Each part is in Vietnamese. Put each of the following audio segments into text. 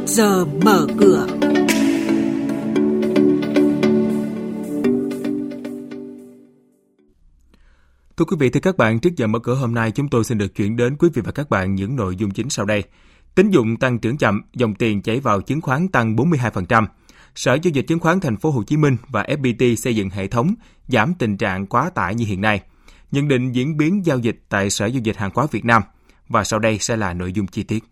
trước giờ mở cửa. Thưa quý vị, thưa các bạn, trước giờ mở cửa hôm nay chúng tôi xin được chuyển đến quý vị và các bạn những nội dung chính sau đây. Tín dụng tăng trưởng chậm, dòng tiền chảy vào chứng khoán tăng 42%. Sở Giao dịch Chứng khoán Thành phố Hồ Chí Minh và FPT xây dựng hệ thống giảm tình trạng quá tải như hiện nay. Nhận định diễn biến giao dịch tại Sở Giao dịch Hàng hóa Việt Nam và sau đây sẽ là nội dung chi tiết.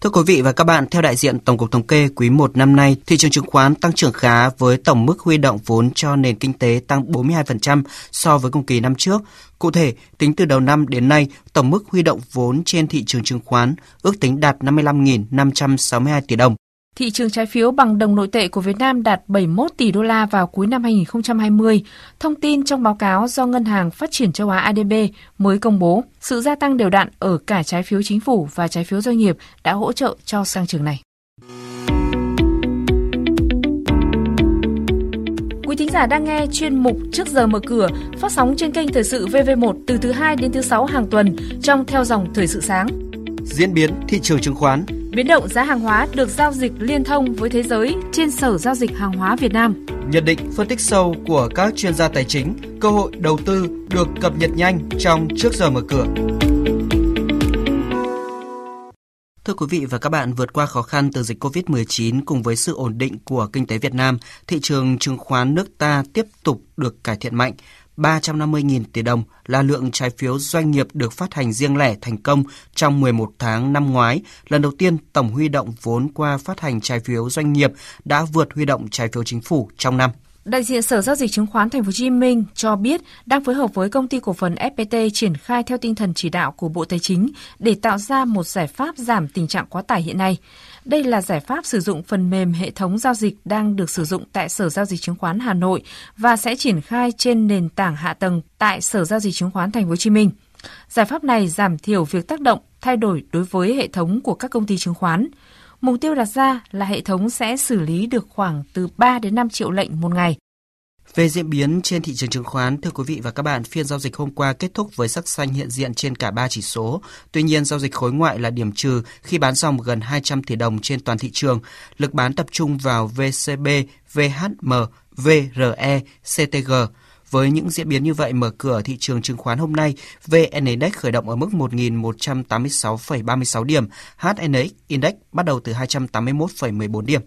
Thưa quý vị và các bạn, theo đại diện Tổng cục Thống kê, quý 1 năm nay, thị trường chứng khoán tăng trưởng khá với tổng mức huy động vốn cho nền kinh tế tăng 42% so với cùng kỳ năm trước. Cụ thể, tính từ đầu năm đến nay, tổng mức huy động vốn trên thị trường chứng khoán ước tính đạt 55.562 tỷ đồng, Thị trường trái phiếu bằng đồng nội tệ của Việt Nam đạt 71 tỷ đô la vào cuối năm 2020. Thông tin trong báo cáo do Ngân hàng Phát triển châu Á ADB mới công bố, sự gia tăng đều đặn ở cả trái phiếu chính phủ và trái phiếu doanh nghiệp đã hỗ trợ cho sang trường này. Quý thính giả đang nghe chuyên mục Trước giờ mở cửa phát sóng trên kênh Thời sự VV1 từ thứ 2 đến thứ 6 hàng tuần trong theo dòng Thời sự sáng. Diễn biến thị trường chứng khoán Biến động giá hàng hóa được giao dịch liên thông với thế giới trên Sở Giao dịch Hàng hóa Việt Nam. Nhận định phân tích sâu của các chuyên gia tài chính, cơ hội đầu tư được cập nhật nhanh trong trước giờ mở cửa. Thưa quý vị và các bạn, vượt qua khó khăn từ dịch COVID-19 cùng với sự ổn định của kinh tế Việt Nam, thị trường chứng khoán nước ta tiếp tục được cải thiện mạnh. 350.000 tỷ đồng là lượng trái phiếu doanh nghiệp được phát hành riêng lẻ thành công trong 11 tháng năm ngoái. Lần đầu tiên, tổng huy động vốn qua phát hành trái phiếu doanh nghiệp đã vượt huy động trái phiếu chính phủ trong năm. Đại diện Sở giao dịch chứng khoán Thành phố Hồ Chí Minh cho biết đang phối hợp với công ty cổ phần FPT triển khai theo tinh thần chỉ đạo của Bộ Tài chính để tạo ra một giải pháp giảm tình trạng quá tải hiện nay. Đây là giải pháp sử dụng phần mềm hệ thống giao dịch đang được sử dụng tại Sở giao dịch chứng khoán Hà Nội và sẽ triển khai trên nền tảng hạ tầng tại Sở giao dịch chứng khoán Thành phố Hồ Chí Minh. Giải pháp này giảm thiểu việc tác động, thay đổi đối với hệ thống của các công ty chứng khoán. Mục tiêu đặt ra là hệ thống sẽ xử lý được khoảng từ 3 đến 5 triệu lệnh một ngày. Về diễn biến trên thị trường chứng khoán, thưa quý vị và các bạn, phiên giao dịch hôm qua kết thúc với sắc xanh hiện diện trên cả ba chỉ số. Tuy nhiên, giao dịch khối ngoại là điểm trừ khi bán dòng gần 200 tỷ đồng trên toàn thị trường. Lực bán tập trung vào VCB, VHM, VRE, CTG. Với những diễn biến như vậy, mở cửa thị trường chứng khoán hôm nay, VN Index khởi động ở mức 1.186,36 điểm, HNX Index bắt đầu từ 281,14 điểm.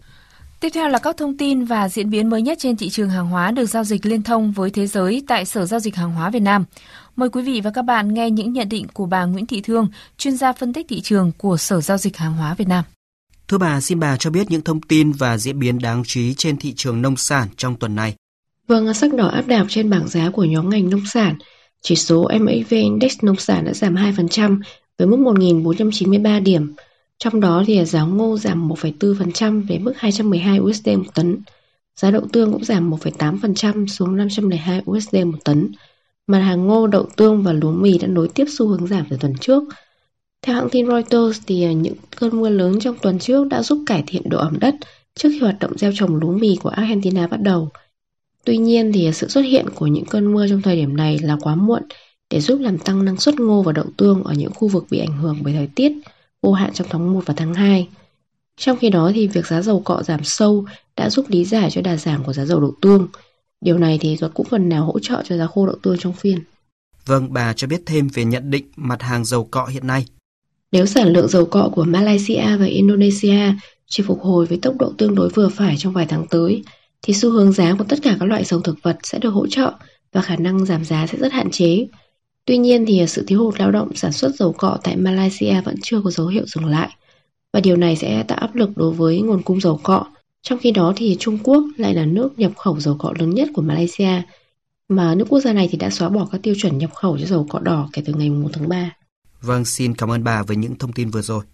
Tiếp theo là các thông tin và diễn biến mới nhất trên thị trường hàng hóa được giao dịch liên thông với thế giới tại Sở Giao dịch Hàng hóa Việt Nam. Mời quý vị và các bạn nghe những nhận định của bà Nguyễn Thị Thương, chuyên gia phân tích thị trường của Sở Giao dịch Hàng hóa Việt Nam. Thưa bà, xin bà cho biết những thông tin và diễn biến đáng chú ý trên thị trường nông sản trong tuần này. Vâng, sắc đỏ áp đảo trên bảng giá của nhóm ngành nông sản. Chỉ số MAV Index nông sản đã giảm 2% với mức 1.493 điểm. Trong đó thì giá ngô giảm 1,4% về mức 212 USD một tấn. Giá đậu tương cũng giảm 1,8% xuống 502 USD một tấn. Mặt hàng ngô, đậu tương và lúa mì đã nối tiếp xu hướng giảm từ tuần trước. Theo hãng tin Reuters thì à, những cơn mưa lớn trong tuần trước đã giúp cải thiện độ ẩm đất trước khi hoạt động gieo trồng lúa mì của Argentina bắt đầu. Tuy nhiên thì à, sự xuất hiện của những cơn mưa trong thời điểm này là quá muộn để giúp làm tăng năng suất ngô và đậu tương ở những khu vực bị ảnh hưởng bởi thời tiết vô hạn trong tháng 1 và tháng 2. Trong khi đó thì việc giá dầu cọ giảm sâu đã giúp lý giải cho đà giảm của giá dầu đậu tương. Điều này thì cũng phần nào hỗ trợ cho giá khô đậu tương trong phiên. Vâng, bà cho biết thêm về nhận định mặt hàng dầu cọ hiện nay. Nếu sản lượng dầu cọ của Malaysia và Indonesia chỉ phục hồi với tốc độ tương đối vừa phải trong vài tháng tới, thì xu hướng giá của tất cả các loại dầu thực vật sẽ được hỗ trợ và khả năng giảm giá sẽ rất hạn chế. Tuy nhiên thì sự thiếu hụt lao động sản xuất dầu cọ tại Malaysia vẫn chưa có dấu hiệu dừng lại và điều này sẽ tạo áp lực đối với nguồn cung dầu cọ. Trong khi đó thì Trung Quốc lại là nước nhập khẩu dầu cọ lớn nhất của Malaysia mà nước quốc gia này thì đã xóa bỏ các tiêu chuẩn nhập khẩu cho dầu cọ đỏ kể từ ngày 1 tháng 3. Vâng, xin cảm ơn bà với những thông tin vừa rồi.